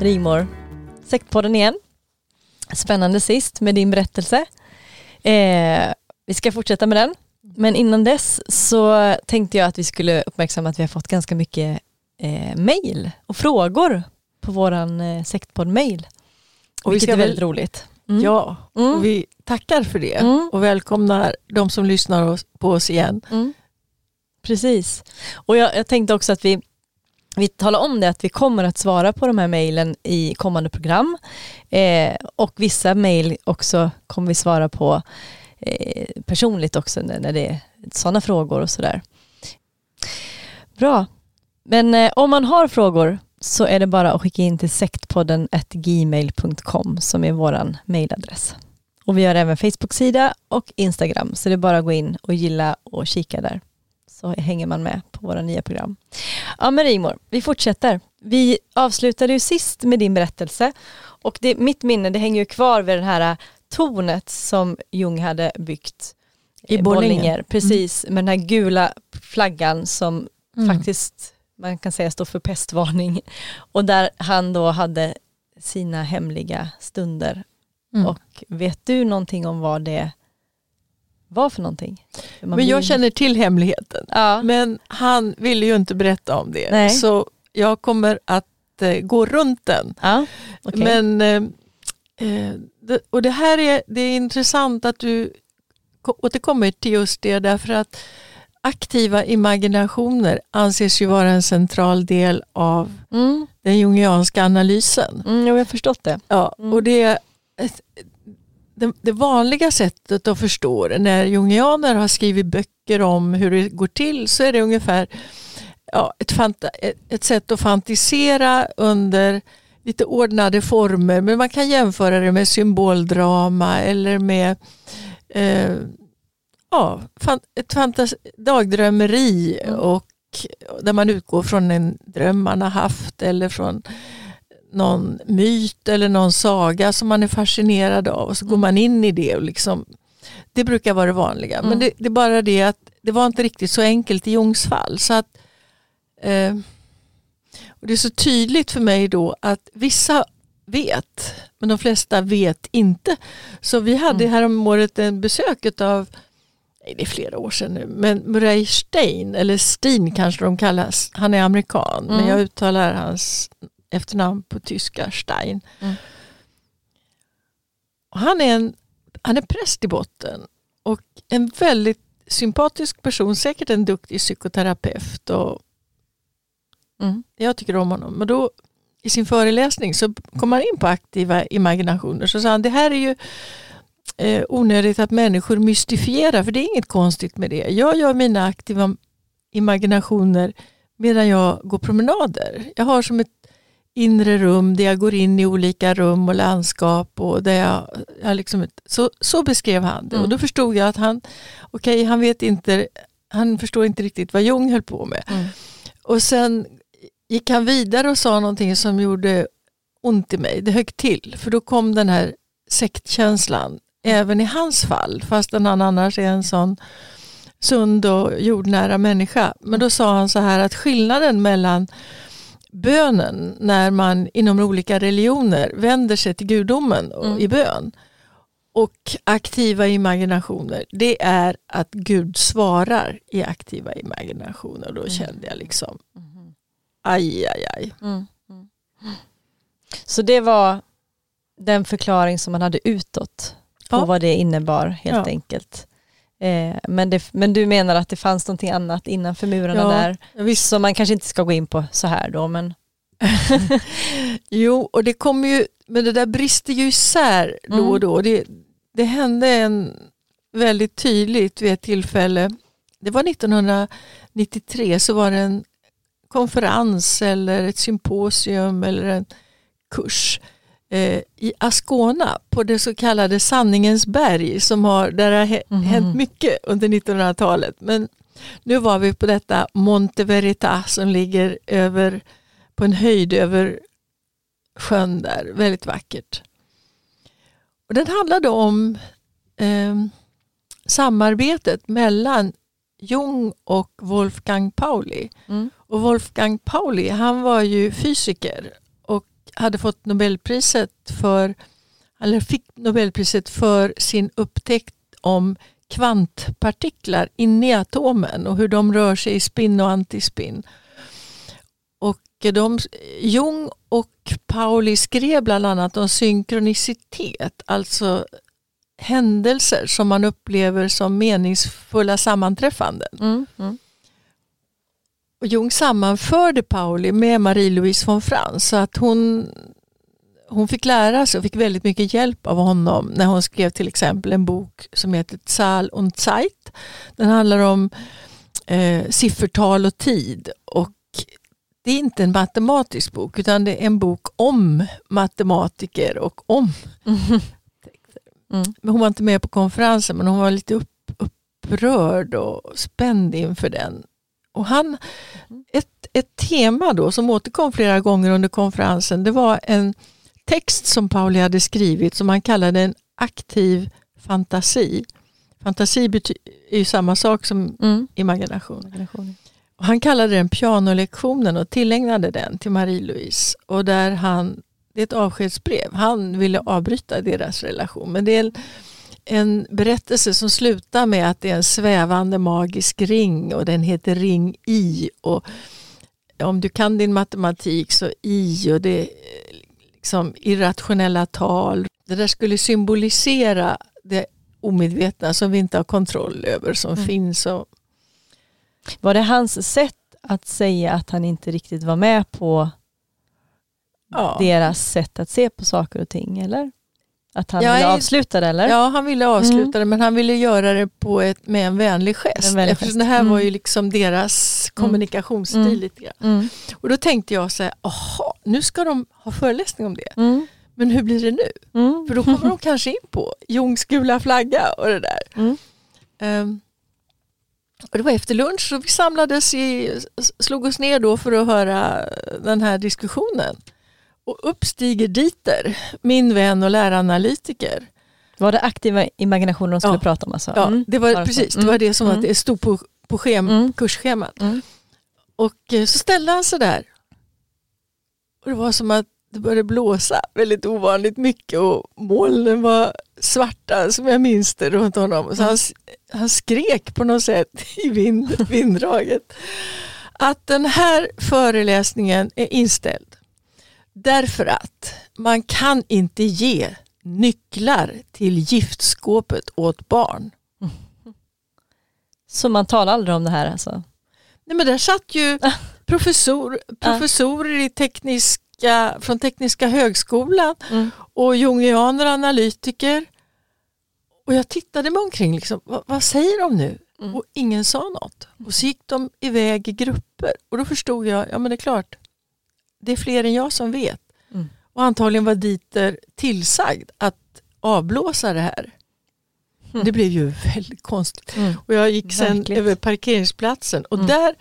Rigmor, Sektpodden igen. Spännande sist med din berättelse. Eh, vi ska fortsätta med den. Men innan dess så tänkte jag att vi skulle uppmärksamma att vi har fått ganska mycket eh, mail och frågor på våran eh. Och vi Vilket ska är väl- väldigt roligt. Mm. Ja, Mm. och vi tackar för det Mm. och välkomnar de som lyssnar på oss igen. Mm. Precis. Och jag, jag tänkte också att vi, vi talar om det att vi kommer att svara på de här mejlen i kommande program. Eh, och vissa mejl också kommer vi svara på eh, personligt också när, när det är sådana frågor och sådär. Bra. Men eh, om man har frågor så är det bara att skicka in till sektpodden gmail.com som är våran mejladress. Och vi har även Facebook-sida och Instagram så det är bara att gå in och gilla och kika där så hänger man med på våra nya program. Ja men Rigmor, vi fortsätter. Vi avslutade ju sist med din berättelse och det, mitt minne det hänger ju kvar vid det här tornet som Jung hade byggt I eh, Bollinger. Precis, med den här gula flaggan som Mm. faktiskt man kan säga står för pestvarning och där han då hade sina hemliga stunder. Mm. Och vet du någonting om vad det var för någonting? Man Men blir- jag känner till hemligheten. ja. Men han ville ju inte berätta om det. Nej. Så jag kommer att eh, gå runt den. Ja, okej. Men, eh, eh, det, och det här är, det är intressant att du ko- återkommer till just det därför att aktiva imaginationer anses ju vara en central del av Mm, den jungianska analysen. mm, jag har förstått det. Ja, Mm. och det, det, det vanliga sättet att förstå det, när jungianer har skrivit böcker om hur det går till så är det ungefär ja, ett, fanta, ett, sätt att fantisera under lite ordnade former men man kan jämföra det med symboldrama eller med eh, ja, ett fantas, dagdrömmeri Mm. och där man utgår från en dröm man har haft eller från någon myt eller någon saga som man är fascinerad av och så går man in i det. Och liksom, det brukar vara det vanliga. Mm. Men det, det är bara det att det var inte riktigt så enkelt i Jungs fall. Så att, eh, och det är så tydligt för mig då att vissa vet men de flesta vet inte. Så vi hade Mm. häromåret en besök av Nej, det är flera år sedan nu, men Murray Stein, eller Steen kanske de kallas, han är amerikan, men Mm. jag uttalar hans efternamn på tyska, Stein. Mm. Och han, är en, han är präst i botten och en väldigt sympatisk person, säkert en duktig psykoterapeut. Och Mm. jag tycker om honom. Men då i sin föreläsning så kom han in på aktiva imaginationer. Så sa han, det här är ju eh, onödigt att människor mystifierar, för det är inget konstigt med det. Jag gör mina aktiva imaginationer medan jag går promenader. Jag har som ett inre rum där jag går in i olika rum och landskap. Och där jag, jag liksom så, så beskrev han det. Mm. Och då förstod jag att han, okej, han vet inte, han förstår inte riktigt vad Jung höll på med. Mm. Och sen gick han vidare och sa någonting som gjorde ont i mig. Det högg till. För då kom den här sektkänslan. även i hans fall, fastän han annars är en sån sund och jordnära människa. Men då sa han så här att skillnaden mellan bönen när man inom olika religioner vänder sig till gudomen Mm. i bön och aktiva imaginationer det är att Gud svarar i aktiva imaginationer. Då kände jag liksom aj, aj, aj. Mm. Mm. Så det var den förklaring som man hade utåt på Ja. vad det innebar helt Ja. enkelt. Eh, men, det, men du menar att det fanns någonting annat innanför murarna Ja, där visst. som man kanske inte ska gå in på så här då men Jo, och det kommer ju, men det där brister ju isär då Mm. och då. Det, det hände en väldigt tydligt vid ett tillfälle. Det var 1993 så var det en konferens eller ett symposium eller en kurs eh, i Ascona på det så kallade Sanningens berg som har, där har Mhm. hänt mycket under 1900-talet. Men nu var vi på detta Monte Veritas som ligger över, på en höjd över sjön där, väldigt vackert. Och den handlade om eh, samarbetet mellan Jung och Wolfgang Pauli. mm. Och Wolfgang Pauli han var ju fysiker hade fått Nobelpriset för, eller fick Nobelpriset för sin upptäckt om kvantpartiklar inne i atomen och hur de rör sig i spinn och antispinn. Och eh, de, Jung och Pauli skrev bland annat om synkronicitet, alltså händelser som man upplever som meningsfulla sammanträffanden. Mm. Mm. Och Jung sammanförde Pauli med Marie-Louise von Franz så att hon, hon fick lära sig och fick väldigt mycket hjälp av honom när hon skrev till exempel en bok som heter Zahl und Zeit. Den handlar om eh, siffertal och tid och det är inte en matematisk bok utan det är en bok om matematiker och om Mm. men hon var inte med på konferensen men hon var lite upp, upprörd och spänd inför den. Och han, ett, ett tema då som återkom flera gånger under konferensen det var en text som Pauli hade skrivit som han kallade en aktiv fantasi. Fantasi är ju samma sak som Mm. imagination. Och han kallade den pianolektionen och tillägnade den till Marie-Louise. Och där han, det är ett avskedsbrev. Han ville avbryta deras relation. Men det är en, berättelse som slutar med att det är en svävande magisk ring och den heter ring I. Och om du kan din matematik så I och det är liksom irrationella tal. Det där skulle symbolisera det omedvetna som vi inte har kontroll över som Mm. finns. Och, Var det hans sätt att säga att han inte riktigt var med på ja. deras sätt att se på saker och ting eller? Att han Jag ville avsluta det eller? Ja, han ville avsluta det men han ville göra det på ett, med en vänlig gest. En vänlig Eftersom gest. det här Mm. var ju liksom deras kommunikationsstil Mm. lite grann. Mm. Och då tänkte jag så här, aha, nu ska de ha föreläsning om det. Mm. Men hur blir det nu? Mm. För då kommer de kanske in på Jungs gula flagga och det där. Mm. Ehm, och det var efter lunch och vi samlades, i, slog oss ner då för att höra den här diskussionen. Och upp stiger Dieter, min vän och läraranalytiker. Var det aktiva imaginationer de skulle Ja. prata om? Alltså? Ja, Mm. det var Bara så. precis, det Mm. var det som Mm. att det stod på, på schem, Mm. kursschemat. Mm. Och eh, så ställde han sig där. Och det var som att det började blåsa väldigt ovanligt mycket och molnen var svarta som jag minns det runt honom. Så han, han skrek på något sätt i vind, vinddraget att den här föreläsningen är inställd. Därför att man kan inte ge nycklar till giftskåpet åt barn. Så man talar aldrig om det här alltså? Nej, men där satt ju Ah. professor, professorer i tekniska, från Tekniska högskolan Mm. och jungianer och analytiker. Och jag tittade mig omkring, liksom, vad, vad säger de nu? Mm. Och ingen sa något. Och så gick de iväg i grupper. Och då förstod jag, ja men det är klart, det är fler än jag som vet. Mm. Och antagligen var Dieter tillsagd att avblåsa det här. Mm. Det blev ju väldigt konstigt. Mm. Och jag gick sen Verkligt. över parkeringsplatsen och Mm. där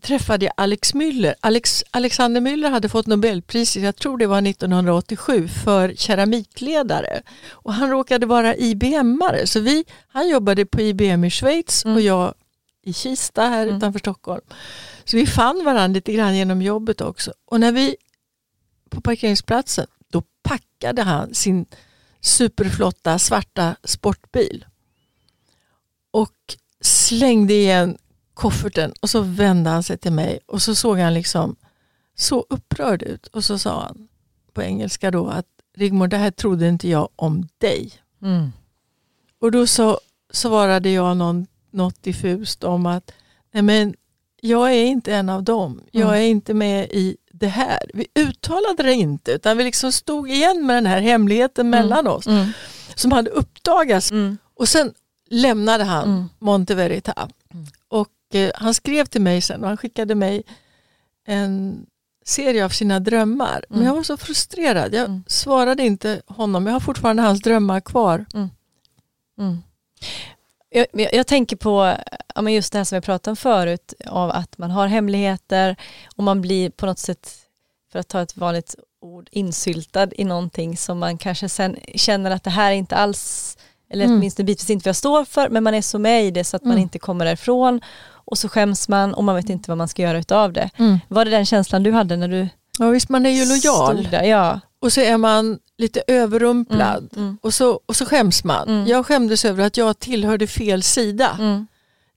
träffade jag Alex Müller. Alex, Alexander Müller hade fått Nobelpriset, jag tror det var 1987, för keramikledare. Och han råkade vara IBM-are, så vi, han jobbade på IBM i Schweiz Mm. och jag i Kista här Mm. utanför Stockholm. Så vi fann varandra lite grann genom jobbet också. Och när vi på parkeringsplatsen, då packade han sin superflotta svarta sportbil och slängde igen kofferten och så vände han sig till mig och så såg han liksom så upprörd ut och så sa han på engelska då att Rigmor, det här trodde inte jag om dig. Mm. Och då så svarade jag någon, något diffust om att nej men, jag är inte en av dem. Jag Mm. är inte med i det här. Vi uttalade det inte utan vi liksom stod igen med den här hemligheten mellan oss Mm. som hade uppdagats Mm. och sen lämnade han Mm. Monte Verita. Mm. Och eh, han skrev till mig sen och han skickade mig en serie av sina drömmar. Men Mm. jag var så frustrerad. Jag Mm. svarade inte honom. Jag har fortfarande hans drömmar kvar. Mm. Jag, jag, jag tänker på ja, men just det här som vi pratade om förut, av att man har hemligheter och man blir på något sätt, för att ta ett vanligt ord, insyltad i någonting som man kanske sen känner att det här är inte alls, eller Mm. åtminstone bitvis inte vad jag står för, men man är så med i det så att man Mm. inte kommer därifrån och så skäms man och man vet inte vad man ska göra utav det. Var det den känslan du hade när du Ja, visst, man är ju lojal. där? Ja. Och så är man lite överrumplad. Mm, mm, Och, så, och så skäms man. Mm. Jag skämdes över att jag tillhörde fel sida. mm,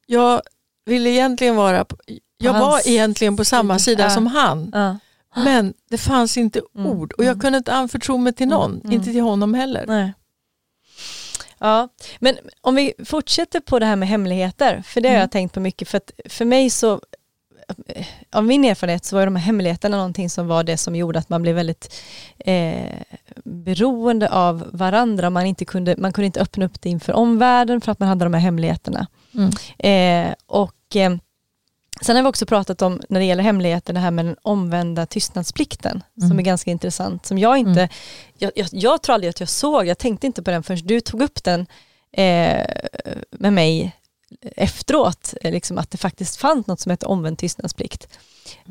Jag ville egentligen vara på, jag hans var egentligen på samma sida. Ja. som han. ja. Men det fanns inte Mm. ord och jag Mm. kunde inte anförtro mig till någon. Inte till honom heller. Nej. Ja, men om vi fortsätter på det här med hemligheter, för det har jag tänkt på mycket, för för mig så, av min erfarenhet så var de här hemligheterna någonting som var det som gjorde att man blev väldigt eh, beroende av varandra, man, inte kunde, man kunde inte öppna upp det inför omvärlden för att man hade de här hemligheterna. Mm. Eh, och eh, Sen har vi också pratat om, när det gäller hemligheter, det här med den omvända tystnadsplikten, som Mm. är ganska intressant, som jag inte, Mm. jag, jag, jag tror aldrig att jag såg, jag tänkte inte på den förrän du tog upp den eh, med mig efteråt, eh, liksom att det faktiskt fanns något som heter omvänd tystnadsplikt.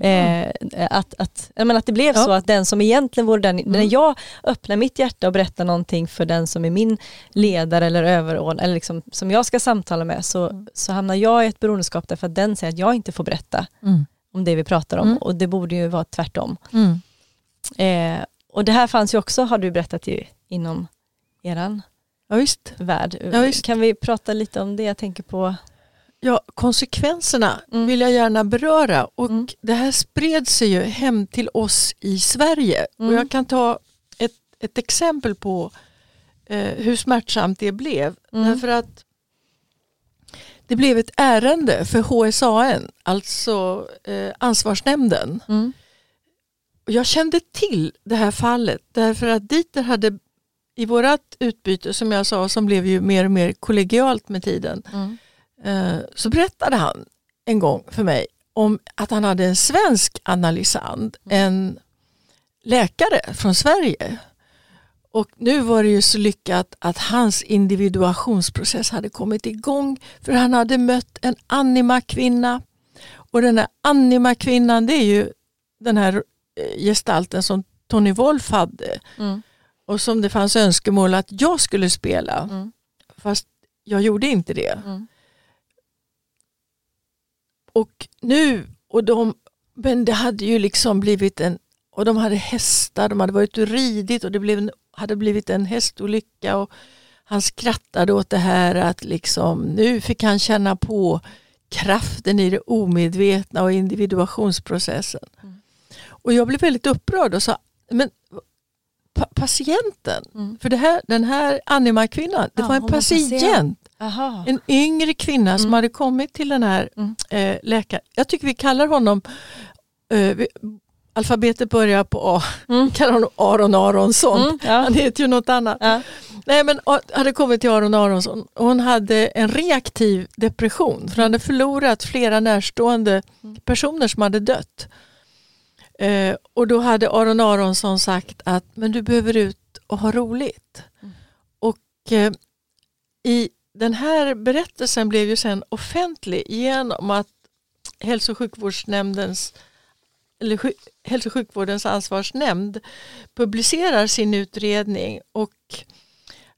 Eh, att, att, menar, att det blev Ja. så att den som egentligen vore den, när jag öppnar mitt hjärta och berättar någonting för den som är min ledare eller överordnad, eller liksom, som jag ska samtala med, så, så hamnar jag i ett beroendeskap därför att den säger att jag inte får berätta Mm. om det vi pratar om Mm. och det borde ju vara tvärtom. Mm. Eh, och det här fanns ju också, har du berättat ju, inom eran Ja, visst. värld. Ja, visst. kan vi prata lite om det? Jag tänker på... Ja, konsekvenserna Mm. vill jag gärna beröra och Mm. det här spred sig ju hem till oss i Sverige. Mm. Och jag kan ta ett, ett exempel på eh, hur smärtsamt det blev. Mm. Därför att det blev ett ärende för HSAN, alltså eh, ansvarsnämnden. Mm. Och jag kände till det här fallet därför att Dieter hade i vårat utbyte som jag sa som blev ju mer och mer kollegialt med tiden Mm. eh, så berättade han en gång för mig om att han hade en svensk analysand, en läkare från Sverige. Och nu var det ju så lyckat att hans individuationsprocess hade kommit igång för han hade mött en anima-kvinna och den här anima-kvinnan det är ju den här eh, gestalten som Tony Wolf hade Mm. Och som det fanns önskemål att jag skulle spela Mm. fast jag gjorde inte det. Mm. Och nu, och de, men det hade ju liksom blivit en, och de hade hästar, de hade varit och ridit och det blev en, hade blivit en hästolycka och han skrattade åt det här att liksom, nu fick han känna på kraften i det omedvetna och individuationsprocessen. Mm. Och jag blev väldigt upprörd och sa, men pa patienten, Mm. för det här, den här anima-kvinnan, det Ja, var en patient. patient. En yngre kvinna som Mm. hade kommit till den här Mm. eh, läkaren. Jag tycker vi kallar honom, eh, vi, alfabetet börjar på A, Mm. vi kallar honom Aron Aronsson. Mm. Ja. Han heter ju något annat. Ja. Nej men hade kommit till Aron Aronsson och hon hade en reaktiv depression för hon hade förlorat flera närstående Mm. personer som hade dött. Eh, och då hade Aron Aronsson sagt att men du behöver ut och ha roligt. Mm. Och eh, i den här berättelsen blev ju sen offentlig genom att hälso och sjukvårdsnämndens eller sjuk, hälso och sjukvårdens ansvarsnämnd publicerar sin utredning och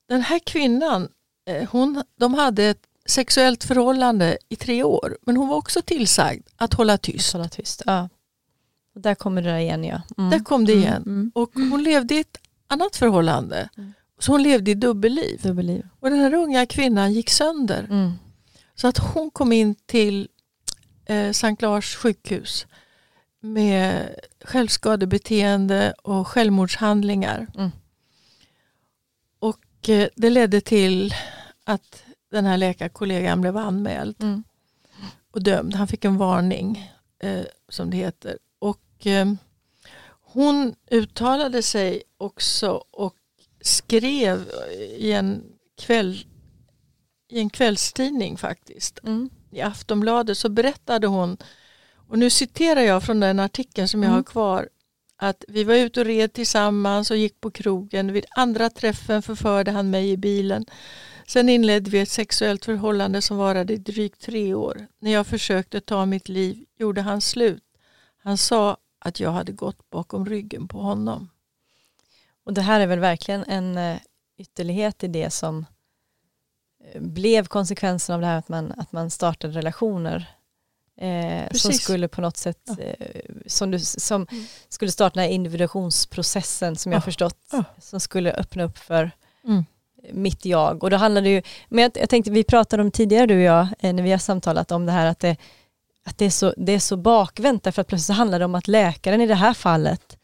den här kvinnan, eh, hon, de hade ett sexuellt förhållande i tre år men hon var också tillsagd att hålla tyst. Hålla tyst. Ja. Och där kommer det där igen ja. Mm. Där kom det igen. Mm. Och hon levde i ett annat förhållande. Mm. Så hon levde i dubbelliv. Dubbelliv. Och den här unga kvinnan gick sönder. Mm. Så att hon kom in till eh, Sankt Lars sjukhus med självskadebeteende och självmordshandlingar. Mm. Och eh, det ledde till att den här läkarkollegan blev anmäld Mm. och dömd. Han fick en varning eh, som det heter. Och eh, hon uttalade sig också och skrev i en, kväll, i en kvällstidning faktiskt. Mm. I Aftonbladet så berättade hon, och nu citerar jag från den artikeln som jag Mm. har kvar, att vi var ute och red tillsammans och gick på krogen. Vid andra träffen förförde han mig i bilen. Sen inledde vi ett sexuellt förhållande som varade i drygt tre år. När jag försökte ta mitt liv gjorde han slut. Han sa att jag hade gått bakom ryggen på honom. Och det här är väl verkligen en eh, ytterlighet i det som eh, blev konsekvensen av det här att man, att man startade relationer. Eh, som skulle på något sätt, Ja. eh, som, du, som Mm. skulle starta den här individuationsprocessen som jag Ja. förstått, Ja. som skulle öppna upp för Mm. mitt jag. Och då handlade det ju, men jag, jag tänkte, vi pratade om tidigare du och jag, eh, när vi har samtalat om det här att det, att det, är, så, det är så bakvänt, därför att plötsligt så handlar det om att läkaren i det här fallet,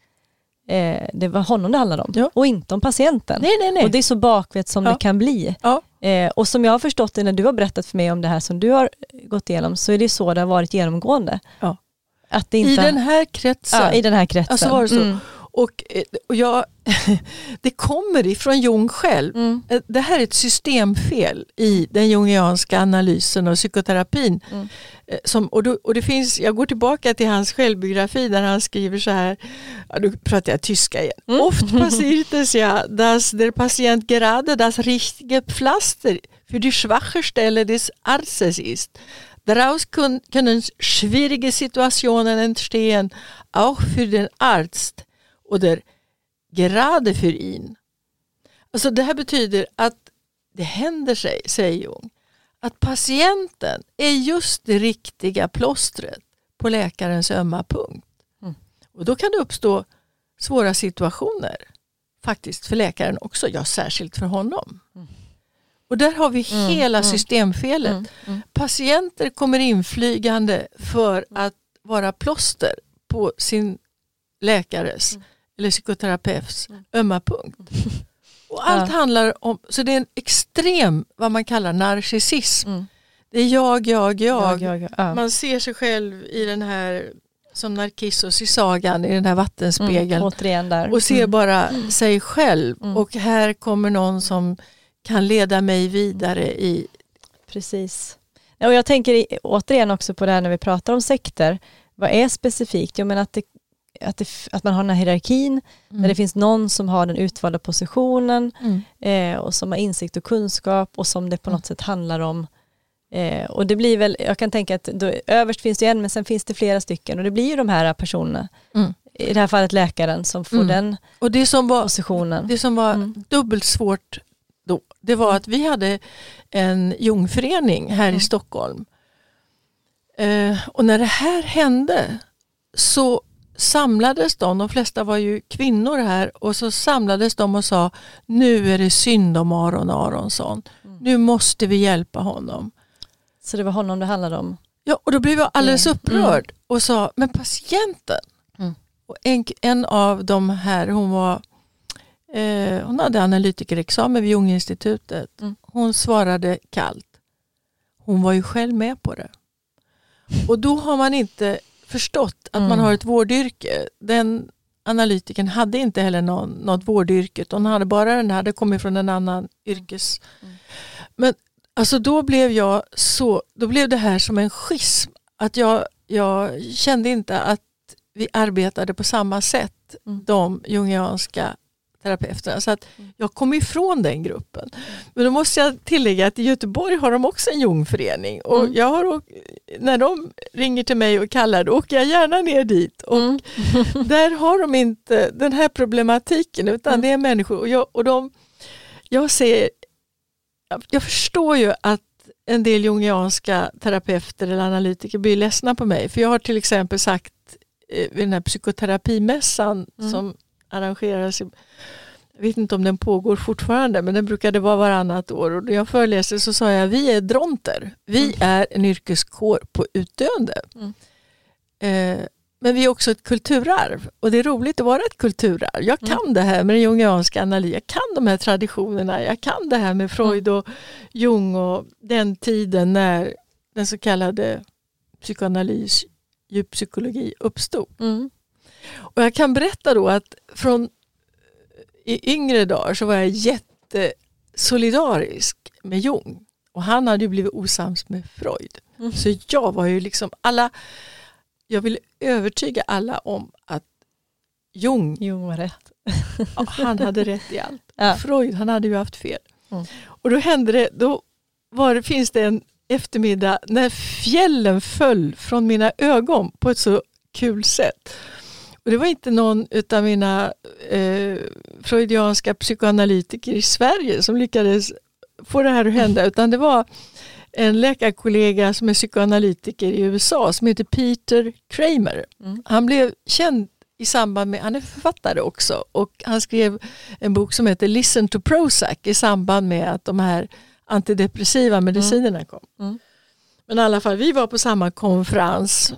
eh, det var honom det handlade om, Ja. och inte om patienten. Nej, nej, nej. Och det är så bakvänt som Ja. det kan bli. Ja. Eh, och som jag har förstått det när du har berättat för mig om det här som du har gått igenom, så är det så det har varit genomgående. Att det I inte, den här kretsen. I den här kretsen. Alltså var det så? Mm. Och, eh, och jag, det kommer ifrån Jung själv. Mm. Eh, Det här är ett systemfel i den jungianska analysen och psykoterapin. Mm. Eh, Som, och, då, och det finns, jag går tillbaka till hans självbiografi där han skriver så här, ja, nu pratar jag tyska igen. Mm. Oft passiert es ja, dass der Patient gerade das richtige Pflaster für die schwache Stelle des Arztes ist. Daraus können schwierige Situationen entstehen, auch für den Arzt oder gerade för ihn. Alltså det här betyder att det händer sig, säger Jung, att patienten är just det riktiga plåstret på läkarens ömma punkt. Mm. Och då kan det uppstå svåra situationer, faktiskt för läkaren också, ja särskilt för honom. Mm. Och där har vi Mm, hela mm. systemfelet. Mm. Mm. Patienter kommer inflygande för att vara plåster på sin läkares eller psykoterapeuts Mm. ömma punkt. Och allt Ja. handlar om, så det är en extrem, vad man kallar narcissism. Mm. Det är jag, jag, jag. Ja, ja, ja. Man ser sig själv i den här, som Narcissus i sagan, i den här vattenspegeln. Mm. Och ser Mm. bara sig själv. Mm. Och här kommer någon som kan leda mig vidare i... Precis. Och jag tänker återigen också på det här när vi pratar om sekter. Vad är specifikt? Jag menar att, det, att, det, att man har den här hierarkin där det finns någon som har den utvalda positionen Mm. eh, och som har insikt och kunskap och som det på Mm. något sätt handlar om. Eh, och det blir väl, jag kan tänka att då, överst finns det en men sen finns det flera stycken och det blir ju de här personerna. Mm. I det här fallet läkaren som får Mm. den Och det som var, positionen. det som var Mm. dubbelt svårt då, det var att vi hade en jungförening här Mm. i Stockholm. Eh, och när det här hände så samlades de, de flesta var ju kvinnor här, och så samlades de och sa nu är det synd om Aron Aronsson. Mm. Nu måste vi hjälpa honom. Så det var honom det handlade om. Ja, och då blev jag alldeles Mm. upprörd och sa, men patienten. Mm. Och en, en av de här, hon var eh, hon hade analytikerexamen vid Junginstitutet. Mm. Hon svarade kallt. Hon var ju själv med på det. Och då har man inte förstått att man Mm. har ett vårdyrke. Den analytikern hade inte heller någon, något vårdyrke. Hon hade bara den här, hade kommit från en annan yrkes... Mm. Men alltså då blev jag så, då blev det här som en schism. Att jag, jag kände inte att vi arbetade på samma sätt, Mm. de jungianska terapeuterna. Så att jag kom ifrån den gruppen. Men då måste jag tillägga att i Göteborg har de också en Jungförening. Och Mm. jag har, när de ringer till mig och kallar, då åker jag gärna ner dit. Och Mm. där har de inte den här problematiken utan Mm. det är människor. Och jag, och de, jag, ser, jag, jag förstår ju att en del jungianska terapeuter eller analytiker blir ledsna på mig. För jag har till exempel sagt eh, vid den här psykoterapimässan Mm. som arrangeras i jag vet inte om den pågår fortfarande men den brukade vara varannat år och när jag föreläste så sa jag vi är dronter. Vi Mm. är en yrkeskår på utdöende. Mm. Eh, men vi är också ett kulturarv och det är roligt att vara ett kulturarv. Jag kan Mm. det här med den jungianska analysen, jag kan de här traditionerna, jag kan det här med Freud och Jung och den tiden när den så kallade psykoanalys, djuppsykologi uppstod. Mm. Och jag kan berätta då att från i yngre dagar så var jag jättesolidarisk med Jung. Och han hade ju blivit osams med Freud. Mm. Så jag var ju liksom alla, jag ville övertyga alla om att Jung, Jo, vad rätt. ja, han hade rätt i allt. Ja. Freud, han hade ju haft fel. Mm. Och då hände det, då var finns det en eftermiddag när fjällen föll från mina ögon på ett så kul sätt. Och det var inte någon av mina eh, freudianska psykoanalytiker i Sverige som lyckades få det här att hända utan det var en läkarkollega som är psykoanalytiker i USA som heter Peter Kramer. Mm. Han blev känd i samband med, han är författare också och han skrev en bok som heter Listen to Prozac i samband med att de här antidepressiva medicinerna kom. Mm. Men i alla fall, vi var på samma konferens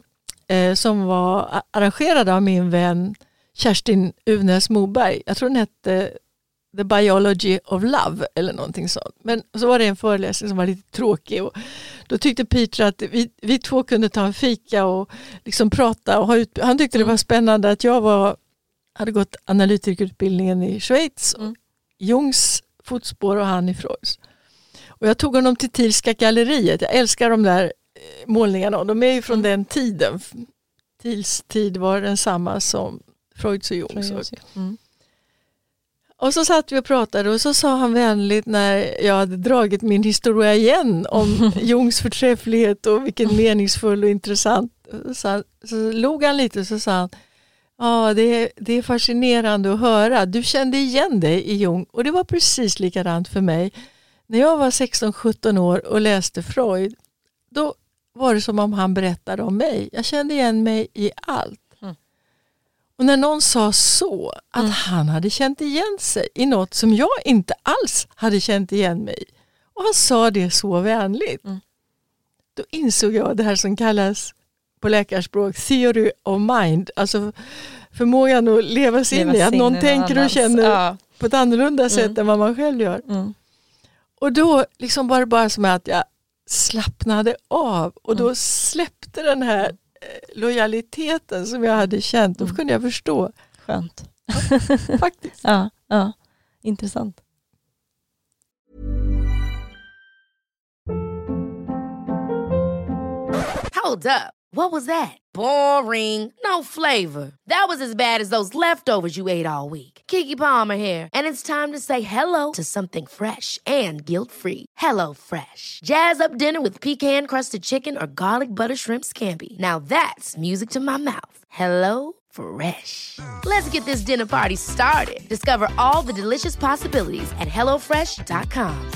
som var arrangerad av min vän Kerstin Uvnäs Moberg. Jag tror den hette The Biology of Love eller någonting sånt. Men så var det en föreläsning som var lite tråkig och då tyckte Peter att vi, vi två kunde ta en fika och liksom prata. Och ha ut, han tyckte det var spännande att jag var, hade gått analytikerutbildningen i Schweiz, Mm. Jungs fotspår och han i Freuds. Och jag tog honom till Thielska galleriet. Jag älskar de där eh, målningarna och de är ju från Mm. den tiden. Thiels tid var densamma som Freuds och Jungs. Mm. och så satt vi och pratade och så sa han vänligt när jag hade dragit min historia igen om Jungs förträfflighet och vilken meningsfull och intressant. Så, så log han lite och så sa han Ja, det, är- det är fascinerande att höra. Du kände igen dig i Jung och det var precis likadant för mig. När jag var 16-17 år och läste Freud, då var det som om han berättade om mig. Jag kände igen mig i allt. Mm. Och när någon sa så, att Mm. han hade känt igen sig i något som jag inte alls hade känt igen mig i. Och han sa det så vänligt. Mm. Då insåg jag det här som kallas på läkarspråk theory of mind. Alltså förmågan att leva sig in i att någon tänker och känner Ja. på ett annorlunda sätt Mm. än vad man själv gör. Mm. Och då liksom var det bara som att jag slappnade av och då Mm. släppte den här eh, lojaliteten som jag hade känt. Då Mm. kunde jag förstå Skönt. faktiskt. Ja, ja. Intressant. Hold up. What was that? Boring. No flavor. That was as bad as those leftovers you ate all week. Kiki Palmer here, and it's time to say hello to something fresh and guilt-free. Hello Fresh. Jazz up dinner with pecan-crusted chicken or garlic butter shrimp scampi. Now that's music to my mouth. Hello Fresh. Let's get this dinner party started. Discover all the delicious possibilities at hellofresh.com.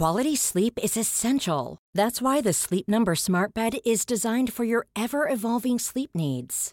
Quality sleep is essential. That's why the Sleep Number Smart Bed is designed for your ever evolving sleep needs.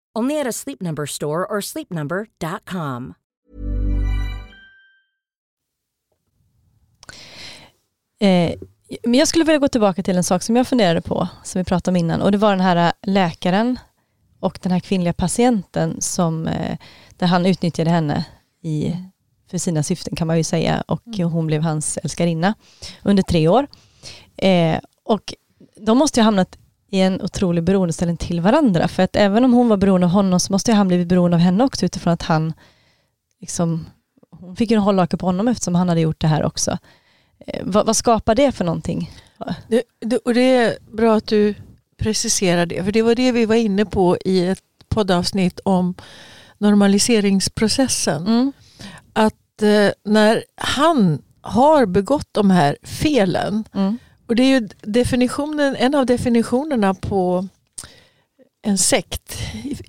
Only at a Sleep Number store or sleepnumber.com. Eh, men jag skulle vilja gå tillbaka till en sak som jag funderade på, som vi pratade om innan, och det var den här läkaren och den här kvinnliga patienten som, eh, där han utnyttjade henne i för sina syften kan man ju säga och hon blev hans älskarinna under tre år. Eh, och de måste ju ha hamnat i en otrolig beroendeställning till varandra för att även om hon var beroende av honom så måste han blivit beroende av henne också utifrån att han liksom, hon fick ju en hållhake på honom eftersom han hade gjort det här också. Eh, vad, vad skapar det för någonting? Det, det, och det är bra att du preciserar det, för det var det vi var inne på i ett poddavsnitt om normaliseringsprocessen. Mm. Att eh, när han har begått de här felen, Mm. Och det är ju definitionen, en av definitionerna på en sekt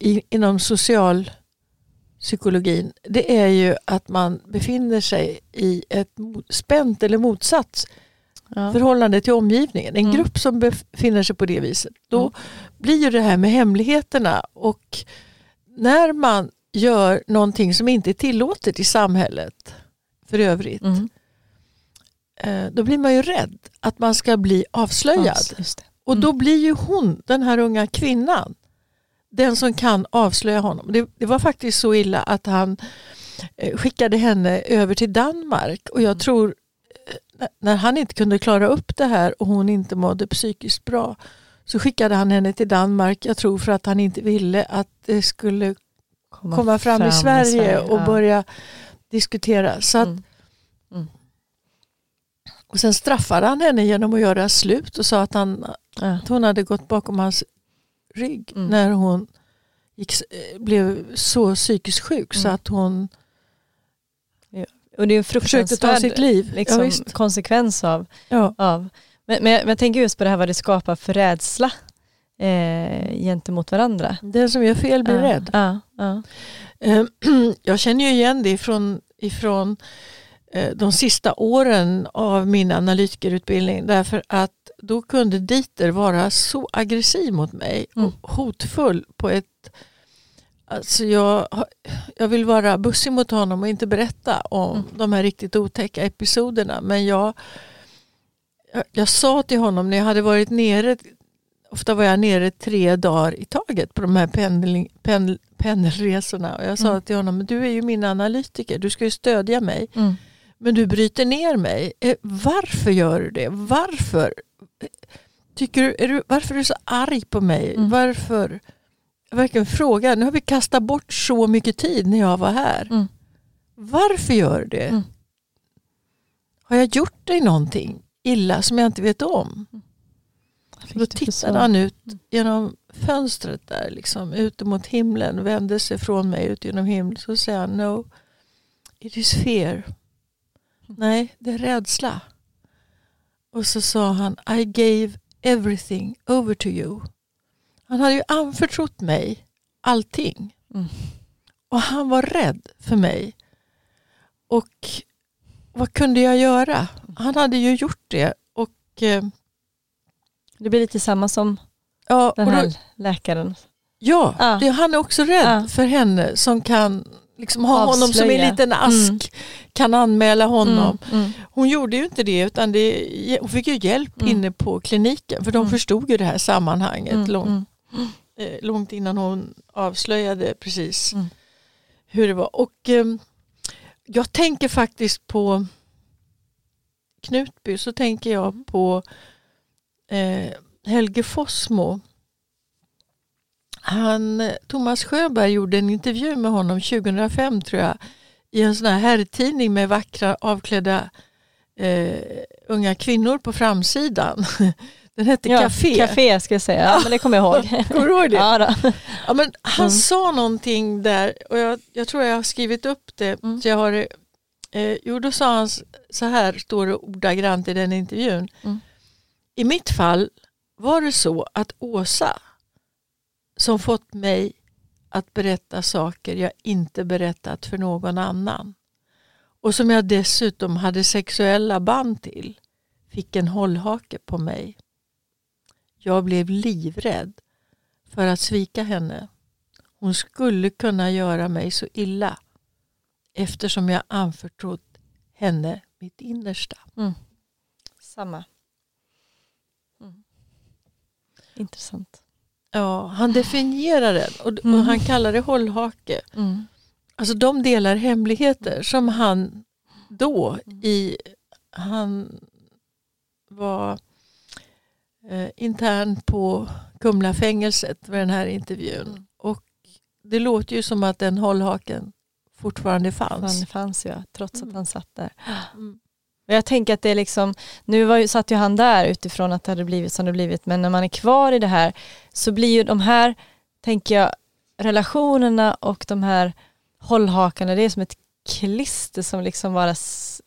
i, inom socialpsykologin, det är ju att man befinner sig i ett spänt eller motsatt Ja. förhållande till omgivningen. En Mm. grupp som befinner sig på det viset. Då Mm. blir ju det här med hemligheterna och när man gör någonting som inte är tillåtet i samhället för övrigt, Mm. Eh, då blir man ju rädd att man ska bli avslöjad. Ja. Och då Mm. blir ju hon, den här unga kvinnan, den som kan avslöja honom. Det, det var faktiskt så illa att han eh, skickade henne över till Danmark och Mm. jag tror eh, när han inte kunde klara upp det här och hon inte mådde psykiskt bra så skickade han henne till Danmark, jag tror för att han inte ville att det skulle komma fram, i Sverige, och ja. börja diskutera. Så att, Mm. Och sen straffade han henne genom att göra slut och sa att, han, att hon hade gått bakom hans rygg Mm. när hon gick, eh, blev så psykiskt sjuk så Mm. att hon Och det är en fruktansvärd sitt liv. liksom, ja, konsekvens av, Ja. av. Men, men, jag, men jag tänker just på det här vad det skapar för rädsla eh, gentemot varandra. Den som gör fel blir ja. rädd. Ja, ja. Eh, Jag känner ju igen det ifrån, ifrån de sista åren av min analytikerutbildning därför att då kunde Dieter vara så aggressiv mot mig Mm. och hotfull på ett Alltså jag, jag vill vara bussig mot honom och inte berätta om Mm. de här riktigt otäcka episoderna men jag, jag, jag sa till honom när jag hade varit nere Ofta var jag nere tre dagar i taget på de här pendling, pendel, pendelresorna. Och jag sa Mm. till honom, "Men du är ju min analytiker, du ska ju stödja mig. Mm. Men du bryter ner mig. Eh, Varför gör du det? Varför? Tycker du, är du, varför är du så arg på mig? Mm. Varför? Jag verkligen fråga. Nu har vi kastat bort så mycket tid när jag var här. Mm. Varför gör du det? Mm. Har jag gjort dig någonting illa som jag inte vet om? Då tittade han ut genom fönstret där, liksom, ut mot himlen, vände sig från mig ut genom himlen. Så säger han, no, it is fear. Nej, det är rädsla. Och så sa han, I gave everything over to you. Han hade ju anförtrott mig allting. Mm. Och han var rädd för mig. Och vad kunde jag göra? Han hade ju gjort det. Och eh, Det blir lite samma som ja, den och då, här läkaren. Ja, Ja. Det, han är också rädd Ja. för henne som kan liksom ha honom som Avslöja. en liten ask. Mm. Kan anmäla honom. Mm, mm, Hon gjorde ju inte det utan det, hon fick ju hjälp Mm. inne på kliniken. För de Mm. förstod ju det här sammanhanget mm, långt, mm. eh, långt innan hon avslöjade precis Mm. hur det var. Och ehm, Jag tänker faktiskt på Knutby så tänker jag på eh, Helge Fossmo. Han, Thomas Sjöberg gjorde en intervju med honom 2005 tror jag i en sån här herrtidning med vackra avklädda eh, unga kvinnor på framsidan. Den hette Ja, Café. Café ska jag säga, ja, men det kommer jag ihåg. Kommer du ihåg det? ja, då. Ja, men han Mm. sa någonting där och jag, jag tror jag har skrivit upp det. Mm. Så jag har, eh, jo, då sa han så här, står det ordagrant i den intervjun. Mm. I mitt fall var det så att Åsa som fått mig att berätta saker jag inte berättat för någon annan och som jag dessutom hade sexuella band till fick en hållhake på mig. Jag blev livrädd för att svika henne. Hon skulle kunna göra mig så illa eftersom jag anförtrott henne mitt innersta. Mm. Samma. Mm. Intressant. Ja, han definierar den och, och Mm. han kallar det hållhake. Mm. Alltså de delar hemligheter som han då i, han var eh, intern på Kumlafängelset med den här intervjun. Mm. Och det låter ju som att den hållhaken fortfarande fanns. Han fanns ju, trots att han satt där. Mm. Och jag tänker att det är liksom, nu var ju, satt ju han där utifrån att det hade blivit som det blivit, men när man är kvar i det här så blir ju de här, tänker jag, relationerna och de här hållhakarna, det är som ett klister som liksom bara,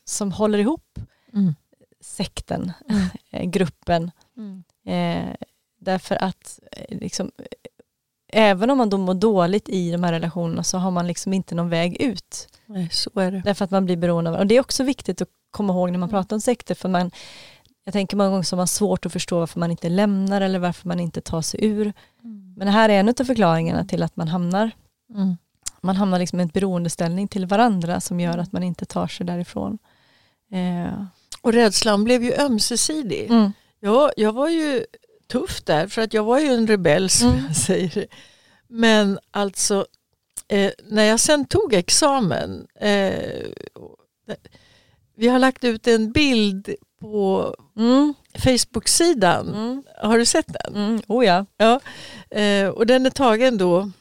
som håller ihop Mm. sekten, Mm. gruppen. Eh, därför att eh, liksom, även om man då mår dåligt i de här relationerna så har man liksom inte någon väg ut. Nej, så är det. Därför att man blir beroende av Och det är också viktigt att komma ihåg när man pratar om sekter. För man, jag tänker många gånger så har man svårt att förstå varför man inte lämnar eller varför man inte tar sig ur. Men det här är en av förklaringarna till att man hamnar, Mm. man hamnar liksom i en beroendeställning till varandra som gör att man inte tar sig därifrån. Eh, Och rädslan blev ju ömsesidig. mm. Ja, jag var ju tuff där för att jag var ju en rebell som Mm. jag säger. Men alltså eh, när jag sen tog examen. Eh, vi har lagt ut en bild på Mm. Facebook-sidan. Mm. Har du sett den? Mm. Oh ja. Ja. Eh, och den är tagen då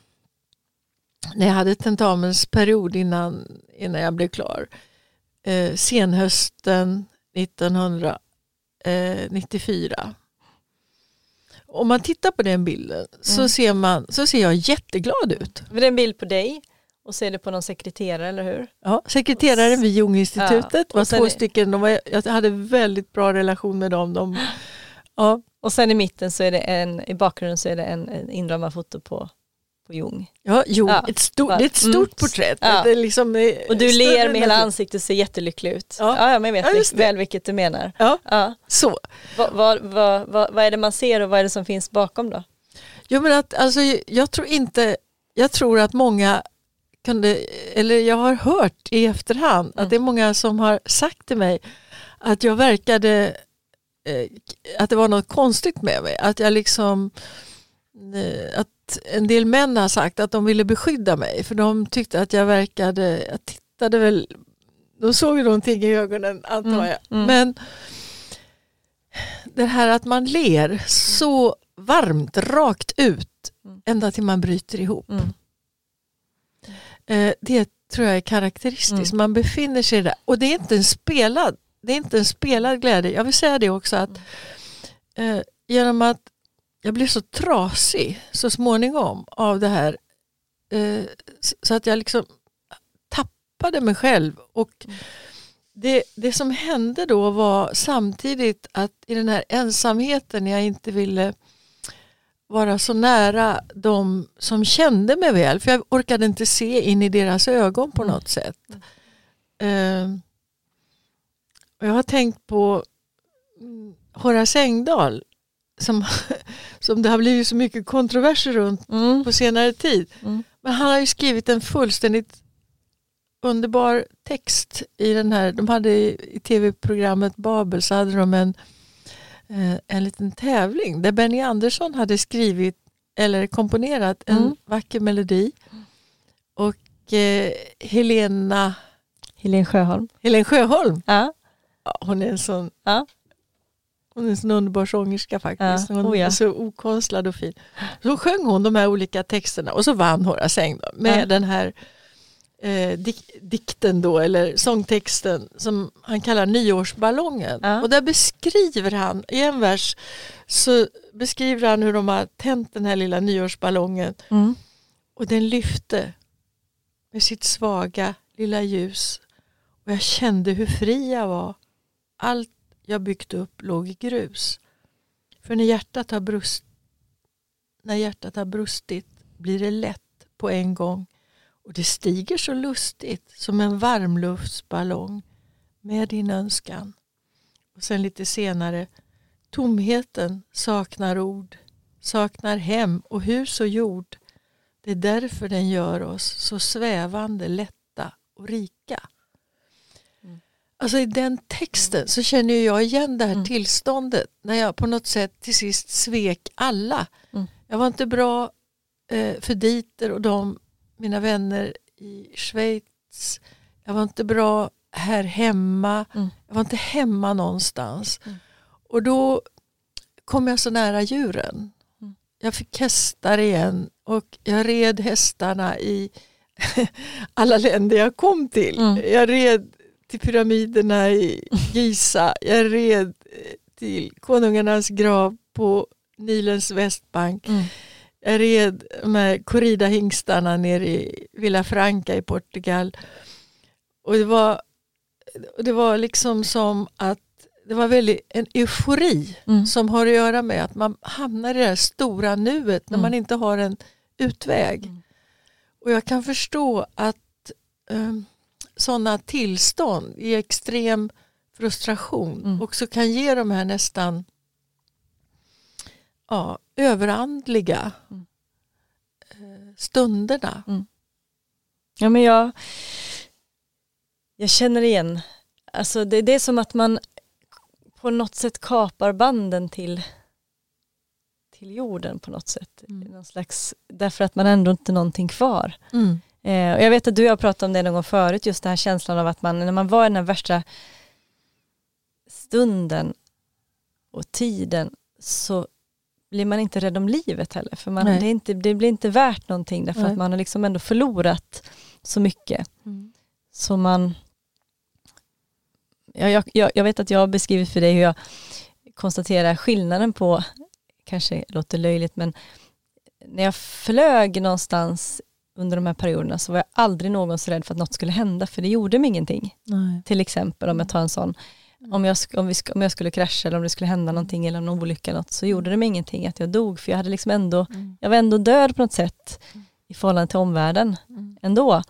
när jag hade tentamensperiod innan, innan jag blev klar. Eh, senhösten 1994. Om man tittar på den bilden så, Mm. ser man, så ser jag jätteglad ut. Det är en bild på dig och så är det på någon sekreterare, eller hur? Ja, sekreteraren vid Junginstitutet Ja, var två stycken. De var, jag hade väldigt bra relation med dem. De, ja, Och sen i mitten så är det en, i bakgrunden så är det en, en inramad foto på, på Jung. ja, jo, Ja, ett stort, det är ett stort mm. porträtt. Ja. Det är liksom, eh, Och du ler med hela att- ansiktet och ser jättelycklig ut. Ja. Ja, ja men jag vet väl vilket du menar. Ja, så. Vad, vad, vad, vad, är det man ser och vad är det som finns bakom då? Jo, men att, alltså, jag tror inte, jag tror att många kunde, eller jag har hört i efterhand Mm. att det är många som har sagt till mig att jag verkade, eh, att det var något konstigt med mig. Att jag liksom, eh, att en del män har sagt att de ville beskydda mig för de tyckte att jag verkade, jag tittade väl, de såg ju någonting i ögonen antar Mm, jag. mm. Men det här att man ler så varmt, rakt ut, Mm. ända till man bryter ihop. Mm. Eh, det tror jag är karaktäristiskt. Mm. Man befinner sig där. Och det är inte en spelad, det är inte en spelad glädje. Jag vill säga det också att Mm. eh, genom att jag blev så trasig så småningom av det här eh, så att jag liksom tappade mig själv. Och Mm. det, det som hände då var samtidigt att i den här ensamheten jag inte ville vara så nära de som kände mig väl. För jag orkade inte se in i deras ögon på Mm. något sätt. Eh, och jag har tänkt på mm, Horace Engdahl som, som det har blivit så mycket kontroverser runt Mm. på senare tid. Mm. Men han har ju skrivit en fullständigt underbar text i den här, de hade i, i tv-programmet Babel så hade de en, eh, en liten tävling där Benny Andersson hade skrivit eller komponerat en Mm. vacker melodi och eh, Helena Helene Sjöholm. Helen Sjöholm, Ja. ja, hon är en sån Ja. Hon är en sån underbar sångerska faktiskt. Ja, Hon oh ja. är så okonstlad och fin. Så sjöng hon de här olika texterna och så vann Horace Engdahl med Ja. den här eh, dik dikten då, eller sångtexten som han kallar nyårsballongen. Ja. Och där beskriver han, i en vers så beskriver han hur de har tänt den här lilla nyårsballongen Mm. och den lyfte med sitt svaga lilla ljus. Och jag kände hur fri jag var. Allt jag byggt upp låg i grus. För när hjärtat har, brust, när hjärtat har brustit blir det lätt på en gång. Och det stiger så lustigt som en varmluftsballong med din önskan. Och sen lite senare. Tomheten saknar ord, saknar hem och hus och jord. Det är därför den gör oss så svävande, lätta och rika. Alltså i den texten så känner jag igen det här Mm. tillståndet när jag på något sätt till sist svek alla. Mm. Jag var inte bra eh, för Dieter och de, mina vänner i Schweiz. Jag var inte bra här hemma. Mm. Jag var inte hemma någonstans. Mm. Och då kom jag så nära djuren. Mm. Jag fick hästar igen och jag red hästarna i alla länder jag kom till. Mm. Jag red till pyramiderna i Giza. Jag red eh, till konungarnas grav på Nilens västbank. Mm. Jag red med corrida-hingstarna nere i Villa Franca i Portugal. Och det var, det var liksom som att det var väldigt en eufori Mm. som har att göra med att man hamnar i det här stora nuet när Mm. man inte har en utväg. Mm. Och jag kan förstå att um, sådana tillstånd i extrem frustration Mm. också kan ge de här nästan ja, överandliga Mm. eh, stunderna. Ja, men jag, jag känner igen, alltså det, det är som att man på något sätt kapar banden till, till jorden på något sätt. Mm. Någon slags, därför att man ändå inte någonting kvar. Mm. Eh, och jag vet att du jag pratat om det någon gång förut, just den här känslan av att man, när man var i den här värsta stunden och tiden så blir man inte rädd om livet heller. För man, Nej. det, inte, det blir inte värt någonting därför Nej. att man har liksom ändå förlorat så mycket. Mm. Så man... Ja, jag, jag, jag vet att jag har beskrivit för dig hur jag konstaterar skillnaden på, kanske låter löjligt, men när jag flög någonstans under de här perioderna så var jag aldrig någonsin rädd för att något skulle hända, för det gjorde mig ingenting. Nej. Till exempel om jag tar en sån, om jag, om, vi, om jag skulle krascha eller om det skulle hända någonting eller någon olycka eller något, så gjorde det mig ingenting att jag dog, för jag hade liksom ändå, Mm. jag var ändå död på något sätt i förhållande till omvärlden Mm. ändå.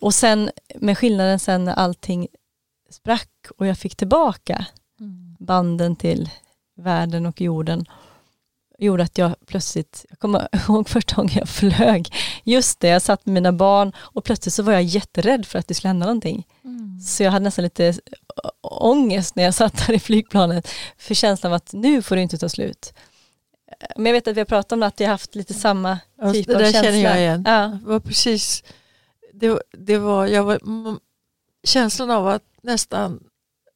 Och sen med skillnaden sen när allting sprack och jag fick tillbaka Mm. banden till världen och jorden gjorde att jag plötsligt, jag kommer ihåg första gången jag flög, just det, jag satt med mina barn och plötsligt så var jag jätterädd för att det skulle hända någonting. Mm. Så jag hade nästan lite ångest när jag satt där i flygplanet för känslan av att nu får det inte ta slut. Men jag vet att vi har pratat om att jag har haft lite samma Ja, typ det av där känsla. känner jag igen. Ja. Det var precis, det, det var, jag var, känslan av att nästan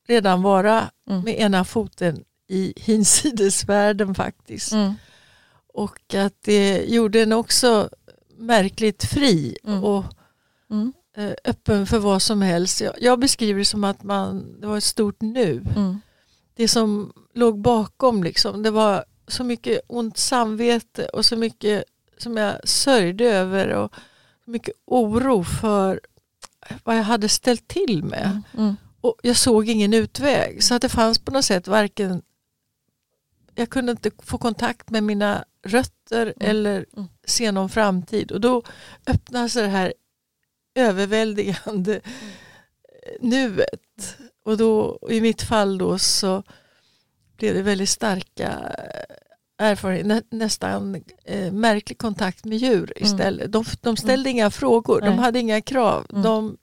redan vara Mm. med ena foten i hinsidesvärlden faktiskt. Mm. Och att det gjorde en också märkligt fri Mm. och Mm. eh, öppen för vad som helst. Jag, jag beskriver det som att man, det var ett stort nu. Mm. Det som låg bakom, liksom, det var så mycket ont samvete och så mycket som jag sörjde över och så mycket oro för vad jag hade ställt till med. Mm. Och jag såg ingen utväg. Så att det fanns på något sätt varken... Jag kunde inte få kontakt med mina rötter eller Mm. se någon framtid. Och då öppnas det här överväldigande nuet. Och då, i mitt fall då så blev det väldigt starka erfarenheter, nä, nästan eh, märklig kontakt med djur istället. De, de ställde inga frågor, de Nej. hade inga krav. Mm. De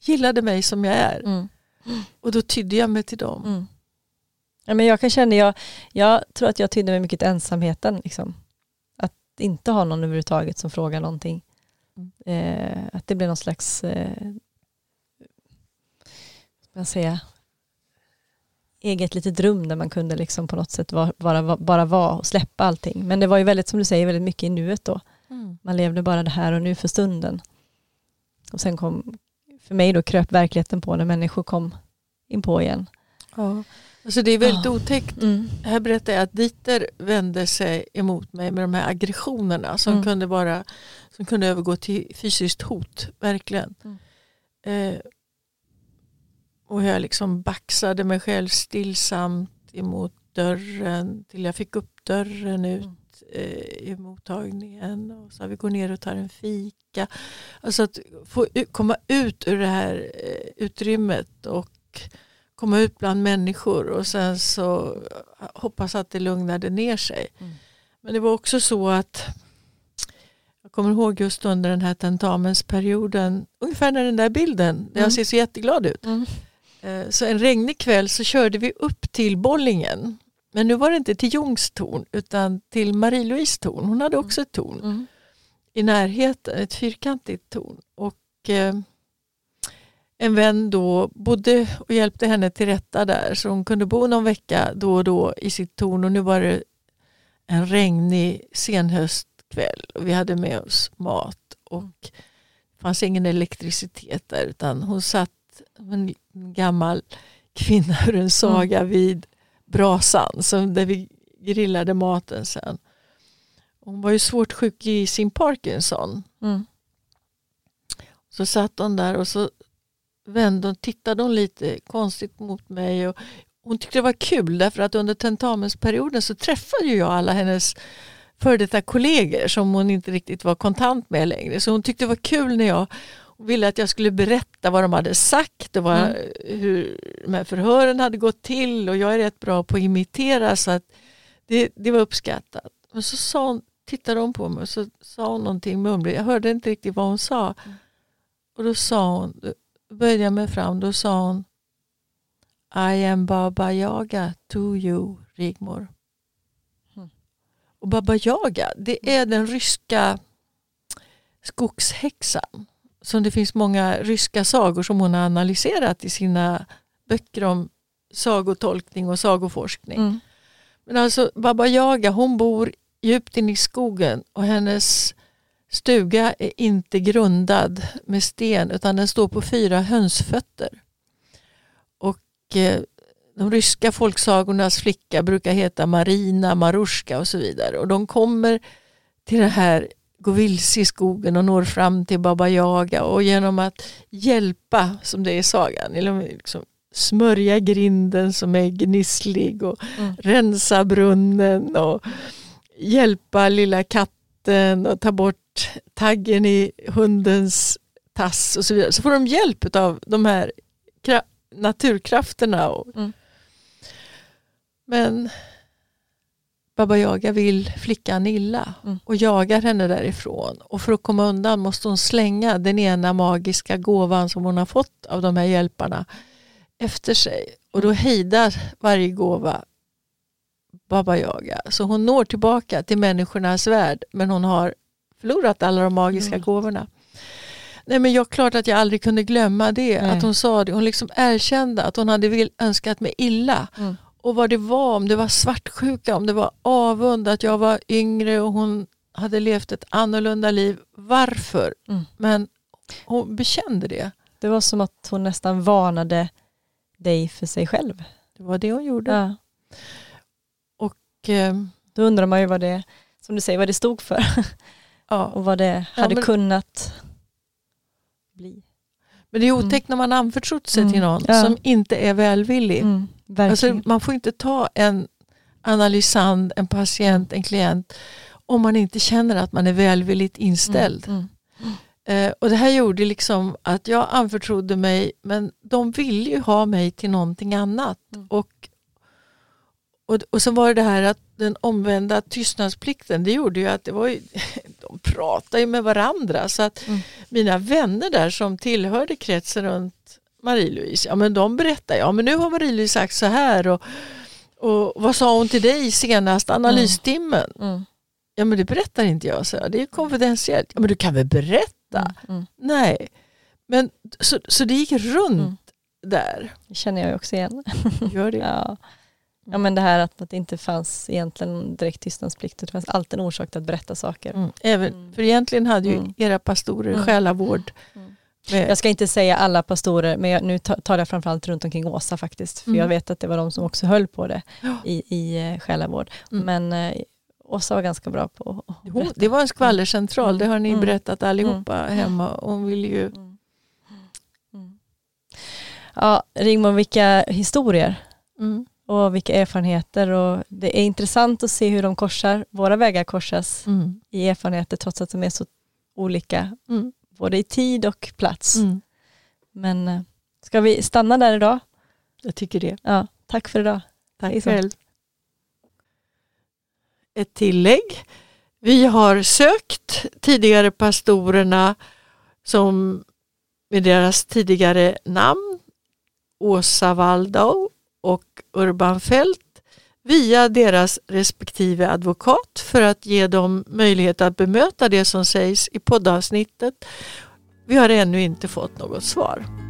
gillade mig som jag är. Mm. Och då tydde jag mig till dem. Ja, men jag kan känna, jag, jag tror att jag tydde mig mycket till ensamheten. Liksom. Att inte ha någon överhuvudtaget som frågar någonting. Mm. Eh, att det blir någon slags, eh, man säga, eget litet rum där man kunde liksom på något sätt vara, bara, bara vara och släppa allting. Men det var ju väldigt, som du säger, väldigt mycket i nuet då. Mm. Man levde bara det här och nu för stunden. Och sen kom, för mig då kröp verkligheten på när människor kom in på igen. Ja. Alltså det är väldigt Ja. otäckt. Mm. Här berättar jag att Dieter vände sig emot mig med de här aggressionerna som, Mm. kunde, vara, som kunde övergå till fysiskt hot. Verkligen. Mm. Eh, och jag liksom baxade mig själv stillsamt emot dörren till jag fick upp dörren ut Mm. eh, i mottagningen. Och så vi går ner och tar en fika. Alltså att få komma ut ur det här eh, utrymmet och komma ut bland människor och sen så hoppas att det lugnade ner sig. Mm. Men det var också så att jag kommer ihåg just under den här tentamensperioden, ungefär när den där bilden, där Mm. jag ser så jätteglad ut. Mm. Eh, Så en regnig kväll så körde vi upp till Bollingen. Men nu var det inte till Jungs torn utan till Marie-Louise torn. Hon hade också ett torn. Mm. i närheten, ett fyrkantigt torn. Och eh, en vän då bodde och hjälpte henne till rätta där så hon kunde bo någon vecka då och då i sitt torn och nu var det en regnig senhöstkväll och vi hade med oss mat och det fanns ingen elektricitet där utan hon satt, en gammal kvinna ur en saga mm. vid brasan där vi grillade maten sen. Hon var ju svårt sjuk i sin Parkinson. Mm. Så satt hon där och så vände och tittade hon lite konstigt mot mig. Och hon tyckte det var kul därför att under tentamensperioden så träffade jag alla hennes före detta kollegor som hon inte riktigt var kontant med längre. Så hon tyckte det var kul när jag ville att jag skulle berätta vad de hade sagt och vad, mm. hur de här förhören hade gått till och jag är rätt bra på att imitera så att det, det var uppskattat. Och så sa hon, tittade hon på mig och så sa hon någonting mumligt. Jag hörde inte riktigt vad hon sa. Mm. Och då sa hon, böjde jag mig fram, då sa hon I am Baba Yaga to you, Rigmor. Mm. Och Baba Yaga, det är den ryska skogshäxan. Som det finns många ryska sagor som hon har analyserat i sina böcker om sagotolkning och sagoforskning. Mm. Men alltså Baba Yaga hon bor djupt in i skogen och hennes stuga är inte grundad med sten utan den står på fyra hönsfötter. Och eh, de ryska folksagornas flicka brukar heta Marina, Maruska och så vidare. Och de kommer till det här, går vilse i skogen och når fram till Baba Yaga och genom att hjälpa, som det är i sagan, liksom smörja grinden som är gnisslig och mm. rensa brunnen och hjälpa lilla katten och ta bort taggen i hundens tass och så vidare. Så får de hjälp av de här naturkrafterna. Och, mm. Men Baba Yaga vill flickan illa mm. och jagar henne därifrån. Och för att komma undan måste hon slänga den ena magiska gåvan som hon har fått av de här hjälparna efter sig. Och då hejdar varje gåva Baba Yaga. Så hon når tillbaka till människornas värld men hon har förlorat alla de magiska mm. gåvorna. Nej, men jag klart att jag aldrig kunde glömma det. Nej. Att hon sa det. Hon liksom erkände att hon hade vill, önskat mig illa. Mm. Och vad det var, om det var svartsjuka, om det var avund, att jag var yngre och hon hade levt ett annorlunda liv. Varför? Mm. Men hon bekände det. Det var som att hon nästan varnade dig för sig själv. Det var det hon gjorde. Ja. Och eh, Då undrar man ju vad det, som du säger, vad det stod för. Ja. och vad det hade men, kunnat bli. Men det är otäckt mm. när man anförtrott sig mm. till någon ja. som inte är välvillig. Mm, alltså, man får inte ta en analysand, en patient, en klient om man inte känner att man är välvilligt inställd. Mm. mm. Eh, och Det här gjorde liksom att jag anförtrodde mig men de ville ju ha mig till någonting annat. Mm. Och, och, och så var det det här att den omvända tystnadsplikten det gjorde ju att det var ju, de pratade ju med varandra så att mm. mina vänner där som tillhörde kretsen runt Marie-Louise, ja men de berättade, ja men nu har Marie-Louise sagt så här och, och vad sa hon till dig senast analystimmen? Mm. Mm. Ja men det berättar inte jag, så det är konfidentiellt. Ja men du kan väl berätta? Mm, mm. Nej. Men, så, så det gick runt mm. där. Det känner jag också igen. Gör det? ja. Ja men det här att, att det inte fanns egentligen direkt tystnadsplikt. Det fanns alltid en orsak till att berätta saker. Mm. Även, mm. För egentligen hade ju mm. era pastorer mm. själavård. Jag ska inte säga alla pastorer, men jag, nu tar jag framförallt runt omkring Åsa faktiskt. För jag vet att det var de som också höll på det i, i eh, själavård. Men eh, Åsa var ganska bra på att berätta. Det var en skvallercentral, det har ni mm. berättat allihopa mm. hemma. Hon ville ju... Mm. mm. Ja, Rigmor, vilka historier mm. Och vilka erfarenheter. Och det är intressant att se hur de korsar, våra vägar korsas mm. i erfarenheter trots att de är så olika, både i tid och plats. Men eh, ska vi stanna där idag? Jag tycker det. Ja, tack för idag. Tack själv ett tillägg. Vi har sökt tidigare pastorerna som med deras tidigare namn Åsa Waldau Urban Fält. via deras respektive advokat för att ge dem möjlighet att bemöta det som sägs i poddavsnittet. Vi har ännu inte fått något svar.